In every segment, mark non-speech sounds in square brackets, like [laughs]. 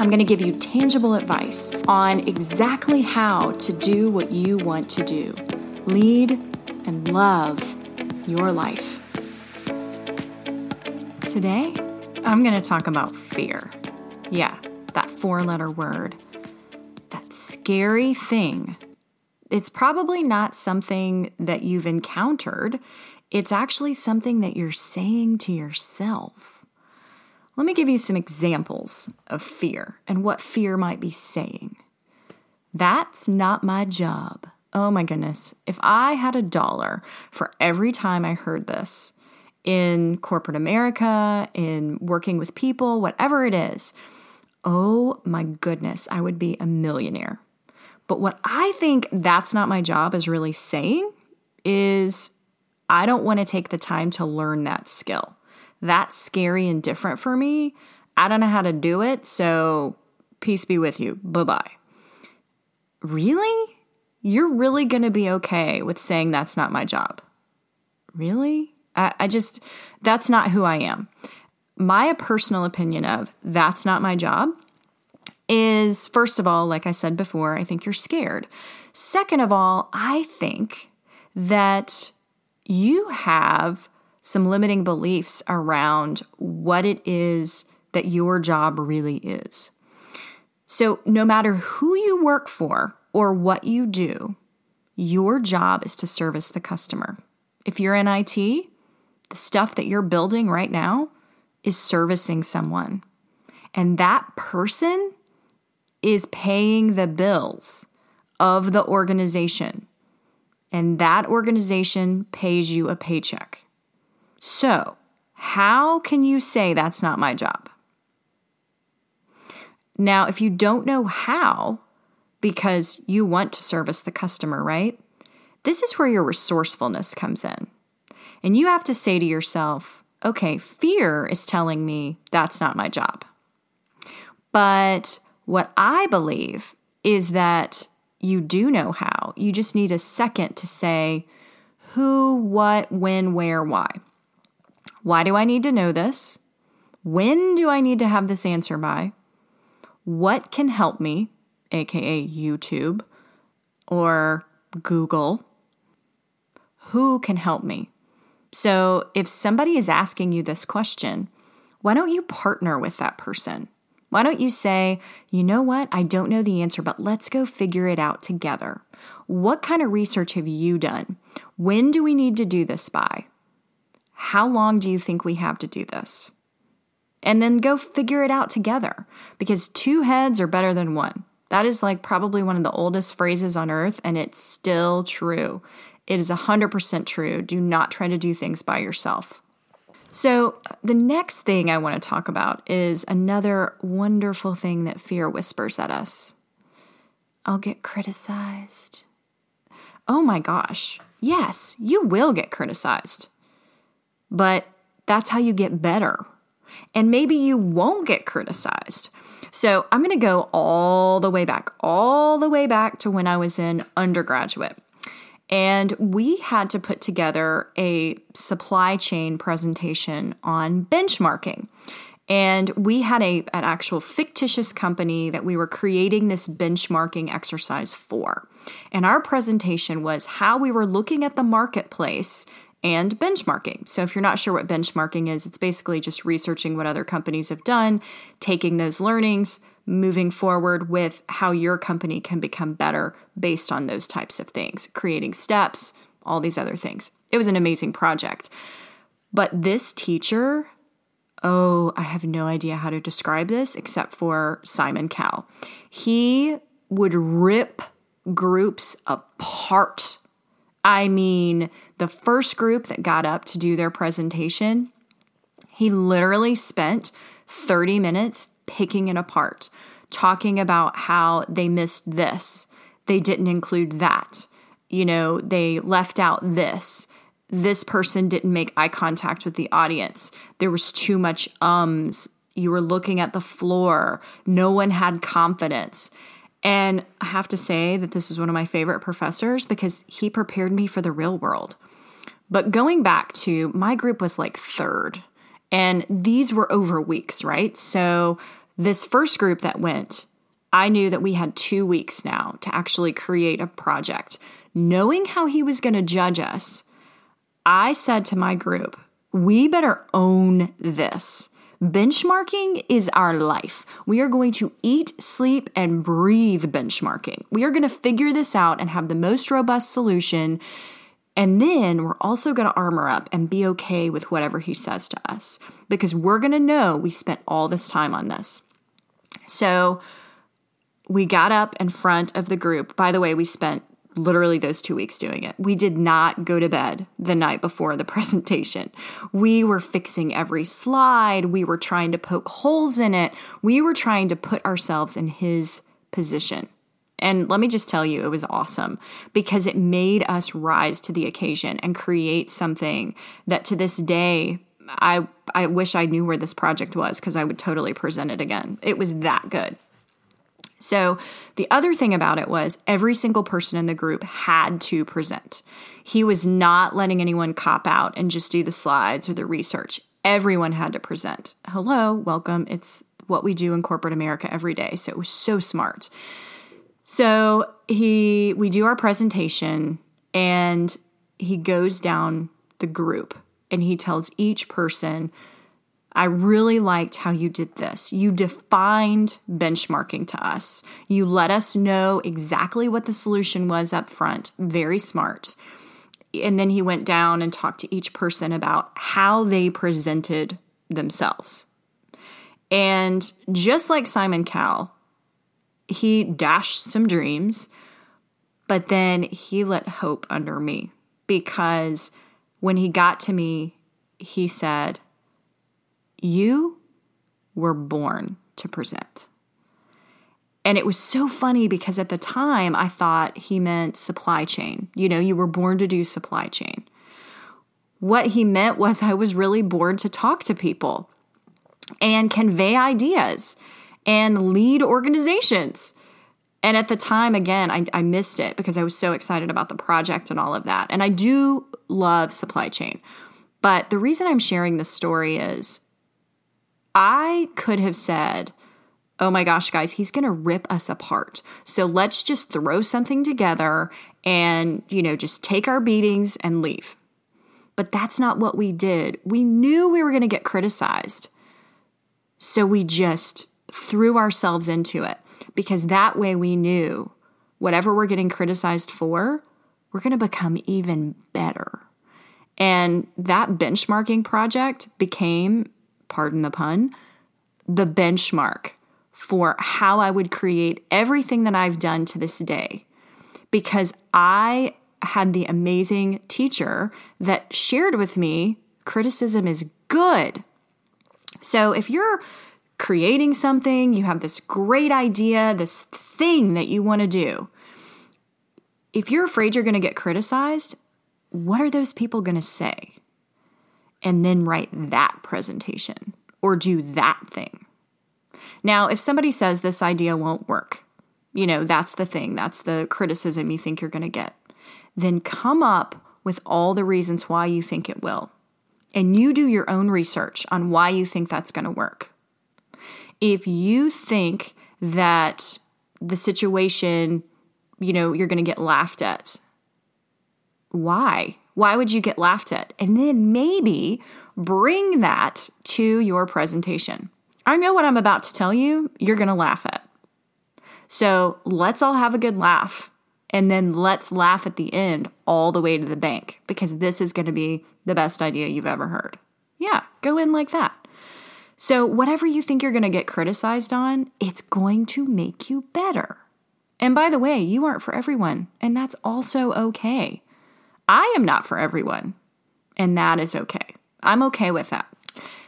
I'm going to give you tangible advice on exactly how to do what you want to do. Lead and love your life. Today, I'm going to talk about fear. Yeah, that four letter word. That scary thing. It's probably not something that you've encountered, it's actually something that you're saying to yourself. Let me give you some examples of fear and what fear might be saying. That's not my job. Oh my goodness. If I had a dollar for every time I heard this in corporate America, in working with people, whatever it is, oh my goodness, I would be a millionaire. But what I think that's not my job is really saying is I don't want to take the time to learn that skill that's scary and different for me. I don't know how to do it, so peace be with you. Bye bye. Really? You're really going to be okay with saying that's not my job? Really? I, I just, that's not who I am. My personal opinion of that's not my job is first of all, like I said before, I think you're scared. Second of all, I think that you have some limiting beliefs around what it is that your job really is. So, no matter who you work for or what you do, your job is to service the customer. If you're in IT, the stuff that you're building right now is servicing someone. And that person is paying the bills of the organization. And that organization pays you a paycheck. So, how can you say that's not my job? Now, if you don't know how, because you want to service the customer, right? This is where your resourcefulness comes in. And you have to say to yourself, okay, fear is telling me that's not my job. But what I believe is that you do know how. You just need a second to say who, what, when, where, why. Why do I need to know this? When do I need to have this answer by? What can help me, aka YouTube or Google? Who can help me? So, if somebody is asking you this question, why don't you partner with that person? Why don't you say, you know what, I don't know the answer, but let's go figure it out together? What kind of research have you done? When do we need to do this by? How long do you think we have to do this? And then go figure it out together because two heads are better than one. That is like probably one of the oldest phrases on earth, and it's still true. It is 100% true. Do not try to do things by yourself. So, uh, the next thing I want to talk about is another wonderful thing that fear whispers at us I'll get criticized. Oh my gosh. Yes, you will get criticized but that's how you get better. And maybe you won't get criticized. So I'm going to go all the way back, all the way back to when I was in undergraduate. And we had to put together a supply chain presentation on benchmarking. And we had a, an actual fictitious company that we were creating this benchmarking exercise for. And our presentation was how we were looking at the marketplace and benchmarking. So, if you're not sure what benchmarking is, it's basically just researching what other companies have done, taking those learnings, moving forward with how your company can become better based on those types of things, creating steps, all these other things. It was an amazing project. But this teacher, oh, I have no idea how to describe this except for Simon Cowell. He would rip groups apart I mean, the first group that got up to do their presentation, he literally spent 30 minutes picking it apart, talking about how they missed this, they didn't include that. You know, they left out this. This person didn't make eye contact with the audience. There was too much ums. You were looking at the floor. No one had confidence. And I have to say that this is one of my favorite professors because he prepared me for the real world. But going back to my group was like third, and these were over weeks, right? So this first group that went, I knew that we had two weeks now to actually create a project. Knowing how he was going to judge us, I said to my group, we better own this. Benchmarking is our life. We are going to eat, sleep, and breathe benchmarking. We are going to figure this out and have the most robust solution. And then we're also going to armor up and be okay with whatever he says to us because we're going to know we spent all this time on this. So we got up in front of the group. By the way, we spent literally those two weeks doing it. We did not go to bed the night before the [laughs] presentation. We were fixing every slide. We were trying to poke holes in it. We were trying to put ourselves in his position. And let me just tell you, it was awesome because it made us rise to the occasion and create something that to this day, I, I wish I knew where this project was because I would totally present it again. It was that good. So, the other thing about it was every single person in the group had to present. He was not letting anyone cop out and just do the slides or the research. Everyone had to present. Hello, welcome. It's what we do in corporate America every day. So, it was so smart. So, he we do our presentation and he goes down the group and he tells each person I really liked how you did this. You defined benchmarking to us. You let us know exactly what the solution was up front. Very smart. And then he went down and talked to each person about how they presented themselves. And just like Simon Cowell, he dashed some dreams, but then he let hope under me because when he got to me, he said, you were born to present. And it was so funny because at the time I thought he meant supply chain. You know, you were born to do supply chain. What he meant was I was really born to talk to people and convey ideas and lead organizations. And at the time, again, I, I, missed it because I was so excited about the project and all of that. And I do love supply chain. But the reason I'm sharing this story is I could have said, oh my gosh, guys, he's going to rip us apart. So let's just throw something together and, you know, just take our beatings and leave. But that's not what we did. We knew we were going to get criticized. So we just threw ourselves into it because that way we knew whatever we're getting criticized for, we're going to become even better. And that benchmarking project became pardon the pun, the benchmark for how I would create everything that I've done to this day. Because I had the amazing teacher that shared with me criticism is good. So if you're creating something, you have this great idea, this thing that you want to do, if you're afraid you're going to get criticized, what are those people going to say? And then write that presentation or do that thing. Now, if somebody says this idea won't work, you know, that's the thing, that's the criticism you think you're going to get, then come up with all the reasons why you think it will. And you do your own research on why you think that's going to work. If you think that the situation, you know, you're going to get laughed at, why? Why would you get laughed at? And then maybe bring that to your presentation. I know what I'm about to tell you, you're going to laugh at. So let's all have a good laugh. And then let's laugh at the end all the way to the bank because this is going to be the best idea you've ever heard. Yeah, go in like that. So, whatever you think you're going to get criticized on, it's going to make you better. And by the way, you aren't for everyone, and that's also okay. I am not for everyone, and that is okay. I'm okay with that.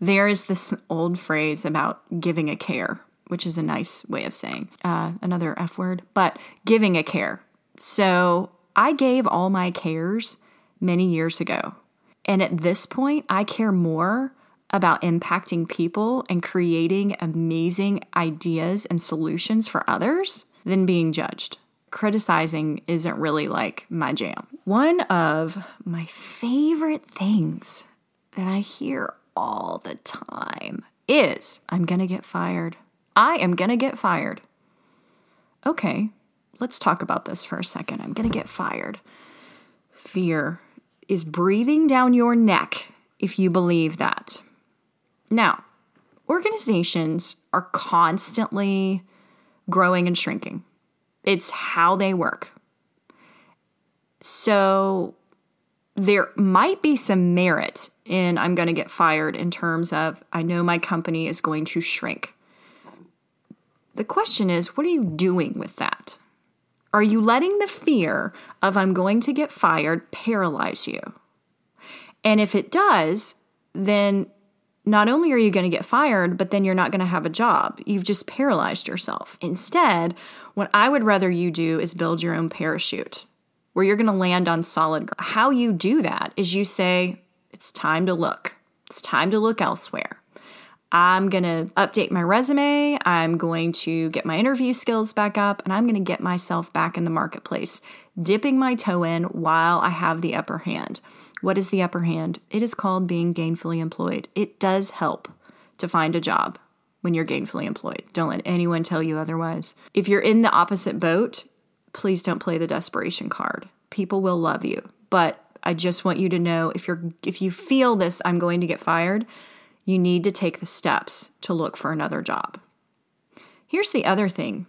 There is this old phrase about giving a care, which is a nice way of saying uh, another F word, but giving a care. So I gave all my cares many years ago. And at this point, I care more about impacting people and creating amazing ideas and solutions for others than being judged. Criticizing isn't really like my jam. One of my favorite things that I hear all the time is I'm gonna get fired. I am gonna get fired. Okay, let's talk about this for a second. I'm gonna get fired. Fear is breathing down your neck if you believe that. Now, organizations are constantly growing and shrinking, it's how they work. So, there might be some merit in I'm going to get fired in terms of I know my company is going to shrink. The question is, what are you doing with that? Are you letting the fear of I'm going to get fired paralyze you? And if it does, then not only are you going to get fired, but then you're not going to have a job. You've just paralyzed yourself. Instead, what I would rather you do is build your own parachute where you're going to land on solid ground. How you do that is you say, it's time to look. It's time to look elsewhere. I'm going to update my resume. I'm going to get my interview skills back up, and I'm going to get myself back in the marketplace, dipping my toe in while I have the upper hand. What is the upper hand? It is called being gainfully employed. It does help to find a job when you're gainfully employed. Don't let anyone tell you otherwise. If you're in the opposite boat, please don't play the desperation card. People will love you, but I just want you to know if you're if you feel this I'm going to get fired, you need to take the steps to look for another job. Here's the other thing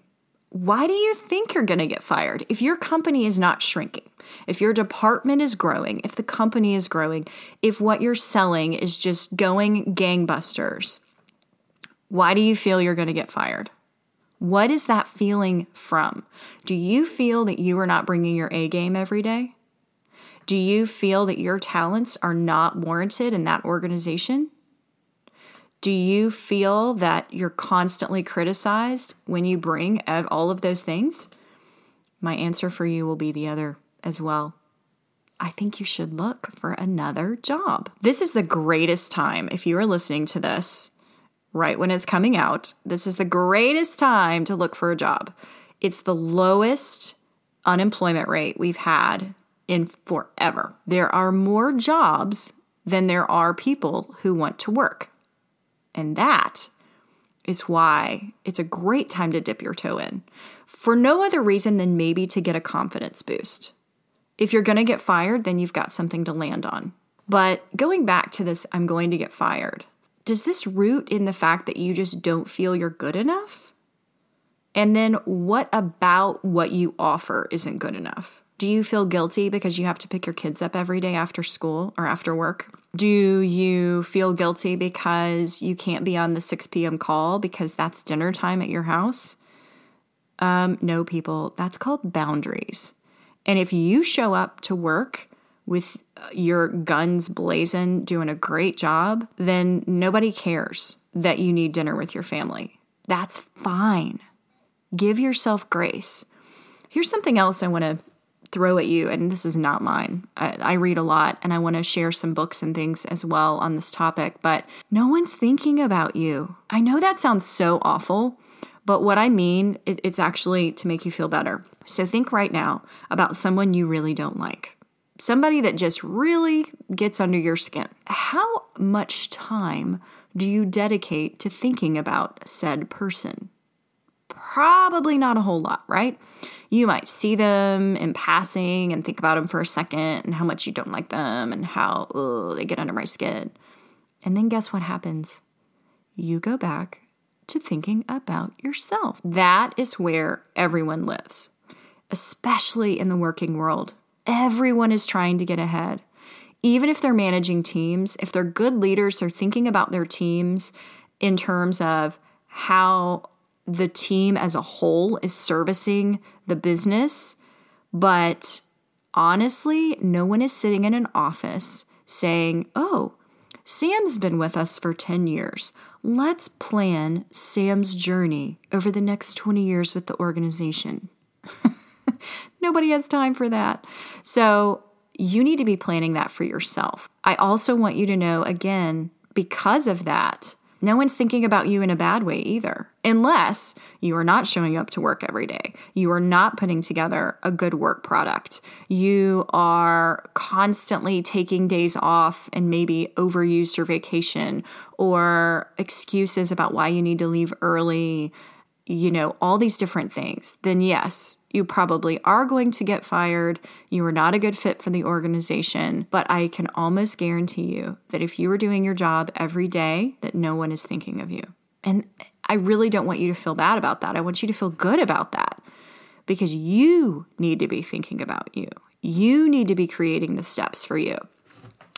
why do you think you're going to get fired? If your company is not shrinking, if your department is growing, if the company is growing, if what you're selling is just going gangbusters, why do you feel you're going to get fired? What is that feeling from? Do you feel that you are not bringing your A game every day? Do you feel that your talents are not warranted in that organization? Do you feel that you're constantly criticized when you bring all of those things? My answer for you will be the other as well. I think you should look for another job. This is the greatest time, if you are listening to this right when it's coming out, this is the greatest time to look for a job. It's the lowest unemployment rate we've had in forever. There are more jobs than there are people who want to work. And that is why it's a great time to dip your toe in for no other reason than maybe to get a confidence boost. If you're going to get fired, then you've got something to land on. But going back to this, I'm going to get fired, does this root in the fact that you just don't feel you're good enough? And then what about what you offer isn't good enough? Do you feel guilty because you have to pick your kids up every day after school or after work? Do you feel guilty because you can't be on the 6 p.m. call because that's dinner time at your house? Um, no, people, that's called boundaries. And if you show up to work with uh, your guns blazing, doing a great job, then nobody cares that you need dinner with your family. That's fine. Give yourself grace. Here's something else I want to throw at you, and this is not mine. I, I read a lot and I want to share some books and things as well on this topic, but no one's thinking about you. I know that sounds so awful, but what I mean, it, it's actually to make you feel better. So think right now about someone you really don't like, somebody that just really gets under your skin. How much time do you dedicate to thinking about said person? Probably not a whole lot, right? You might see them in passing and think about them for a second and how much you don't like them and how ugh, they get under my skin. And then guess what happens? You go back to thinking about yourself. That is where everyone lives, especially in the working world. Everyone is trying to get ahead. Even if they're managing teams, if they're good leaders, they're thinking about their teams in terms of how the team as a whole is servicing the business. But honestly, no one is sitting in an office saying, oh, Sam's been with us for 10 years. Let's plan Sam's journey over the next 20 years with the organization. [laughs] Nobody has time for that. So you need to be planning that for yourself. I also want you to know again, because of that, no one's thinking about you in a bad way either, unless you are not showing up to work every day. You are not putting together a good work product. You are constantly taking days off and maybe overused your vacation or excuses about why you need to leave early, you know, all these different things. Then, yes, you probably are going to get fired. You are not a good fit for the organization. But I can almost guarantee you that if you are doing your job every day, that no one is thinking of you. And I really don't want you to feel bad about that. I want you to feel good about that because you need to be thinking about you. You need to be creating the steps for you.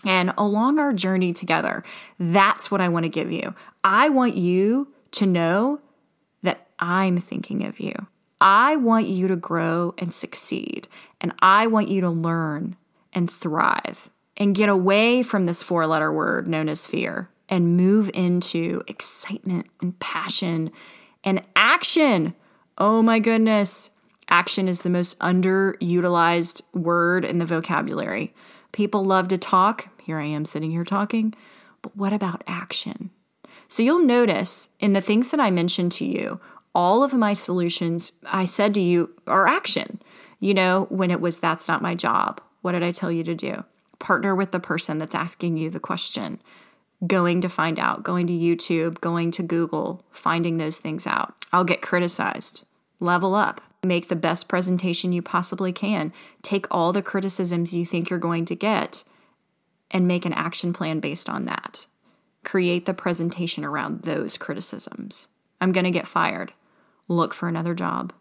And along our journey together, that's what I want to give you. I want you to know I'm thinking of you. I want you to grow and succeed, and I want you to learn and thrive and get away from this four letter word known as fear and move into excitement and passion and action. Oh my goodness. Action is the most underutilized word in the vocabulary. People love to talk. Here I am sitting here talking. But what about action? So you'll notice in the things that I mentioned to you all of my solutions, I said to you, are action. You know, when it was, that's not my job. What did I tell you to do? Partner with the person that's asking you the question, going to find out, going to YouTube, going to Google, finding those things out. I'll get criticized. Level up. Make the best presentation you possibly can. Take all the criticisms you think you're going to get and make an action plan based on that. Create the presentation around those criticisms. I'm going to get fired look for another job,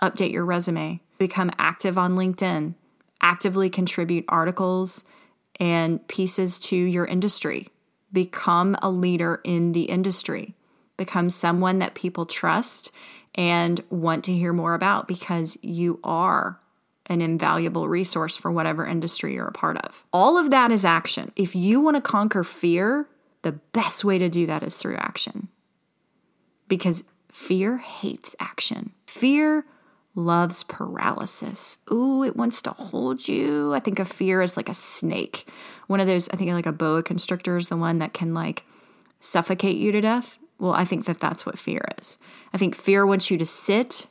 update your resume, become active on LinkedIn, actively contribute articles and pieces to your industry, become a leader in the industry, become someone that people trust and want to hear more about because you are an invaluable resource for whatever industry you're a part of. All of that is action. If you want to conquer fear, the best way to do that is through action. Because Fear hates action. Fear loves paralysis. Ooh, it wants to hold you. I think of fear as like a snake. One of those, I think like a boa constrictor is the one that can like suffocate you to death. Well, I think that that's what fear is. I think fear wants you to sit,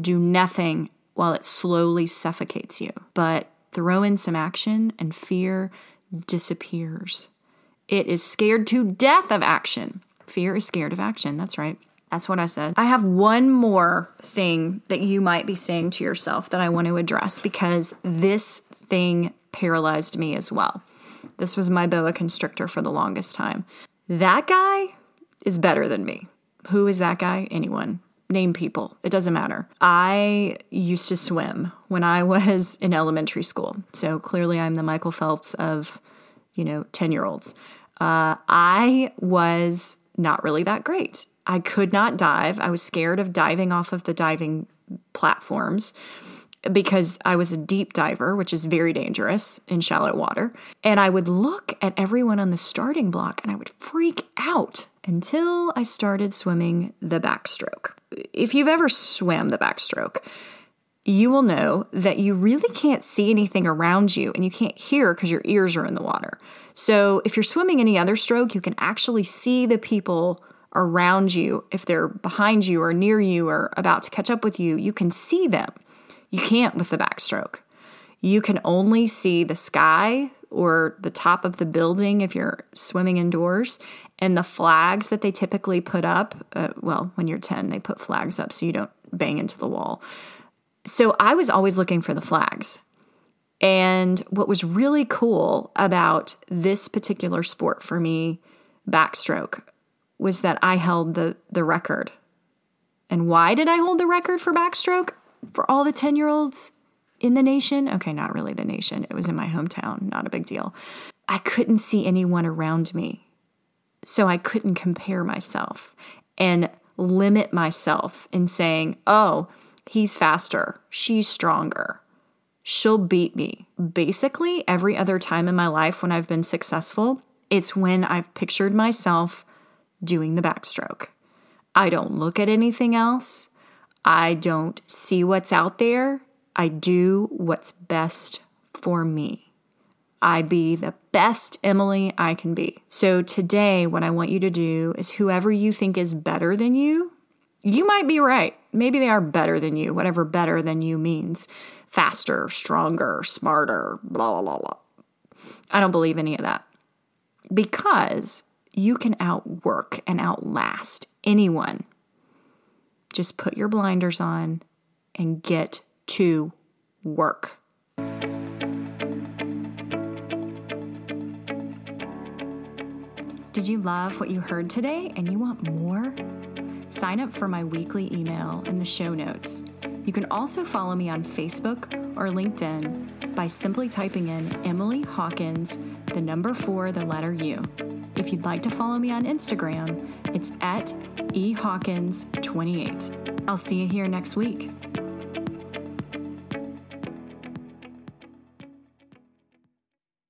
do nothing while it slowly suffocates you. But throw in some action and fear disappears. It is scared to death of action. Fear is scared of action. That's right. That's what I said. I have one more thing that you might be saying to yourself that I want to address because this thing paralyzed me as well. This was my boa constrictor for the longest time. That guy is better than me. Who is that guy? Anyone. Name people. It doesn't matter. I used to swim when I [laughs] was in elementary school. So clearly I'm the Michael Phelps of, you know, 10 year olds. Uh, I was not really that great. I could not dive. I was scared of diving off of the diving platforms because I was a deep diver, which is very dangerous in shallow water. And I would look at everyone on the starting block and I would freak out until I started swimming the backstroke. If you've ever swam the backstroke, you will know that you really can't see anything around you and you can't hear because your ears are in the water. So if you're swimming any other stroke, you can actually see the people around you, if they're behind you or near you or about to catch up with you, you can see them. You can't with the backstroke. You can only see the sky or the top of the building if you're swimming indoors and the flags that they typically put up. Uh, well, when you're 10, they put flags up so you don't bang into the wall. So I was always looking for the flags. And what was really cool about this particular sport for me, backstroke, was that I held the, the record. And why did I hold the record for backstroke for all the 10 year olds in the nation? Okay, not really the nation. It was in my hometown, not a big deal. I couldn't see anyone around me. So I couldn't compare myself and limit myself in saying, oh, he's faster, she's stronger, she'll beat me. Basically, every other time in my life when I've been successful, it's when I've pictured myself doing the backstroke. I don't look at anything else. I don't see what's out there I do what's best for me. I be the best Emily I can be. So today, what I want you to do is whoever you think is better than you, you might be right. Maybe they are better than you, whatever better than you means faster, stronger, smarter, blah, blah, blah, blah. I don't believe any of that because you can outwork and outlast anyone. Just put your blinders on and get to work. Did you love what you heard today and you want more? Sign up for my weekly email in the show notes. You can also follow me on Facebook or LinkedIn by simply typing in Emily Hawkins, the number four, the letter U. If you'd like to follow me on Instagram, it's at ehawkins28. I'll see you here next week.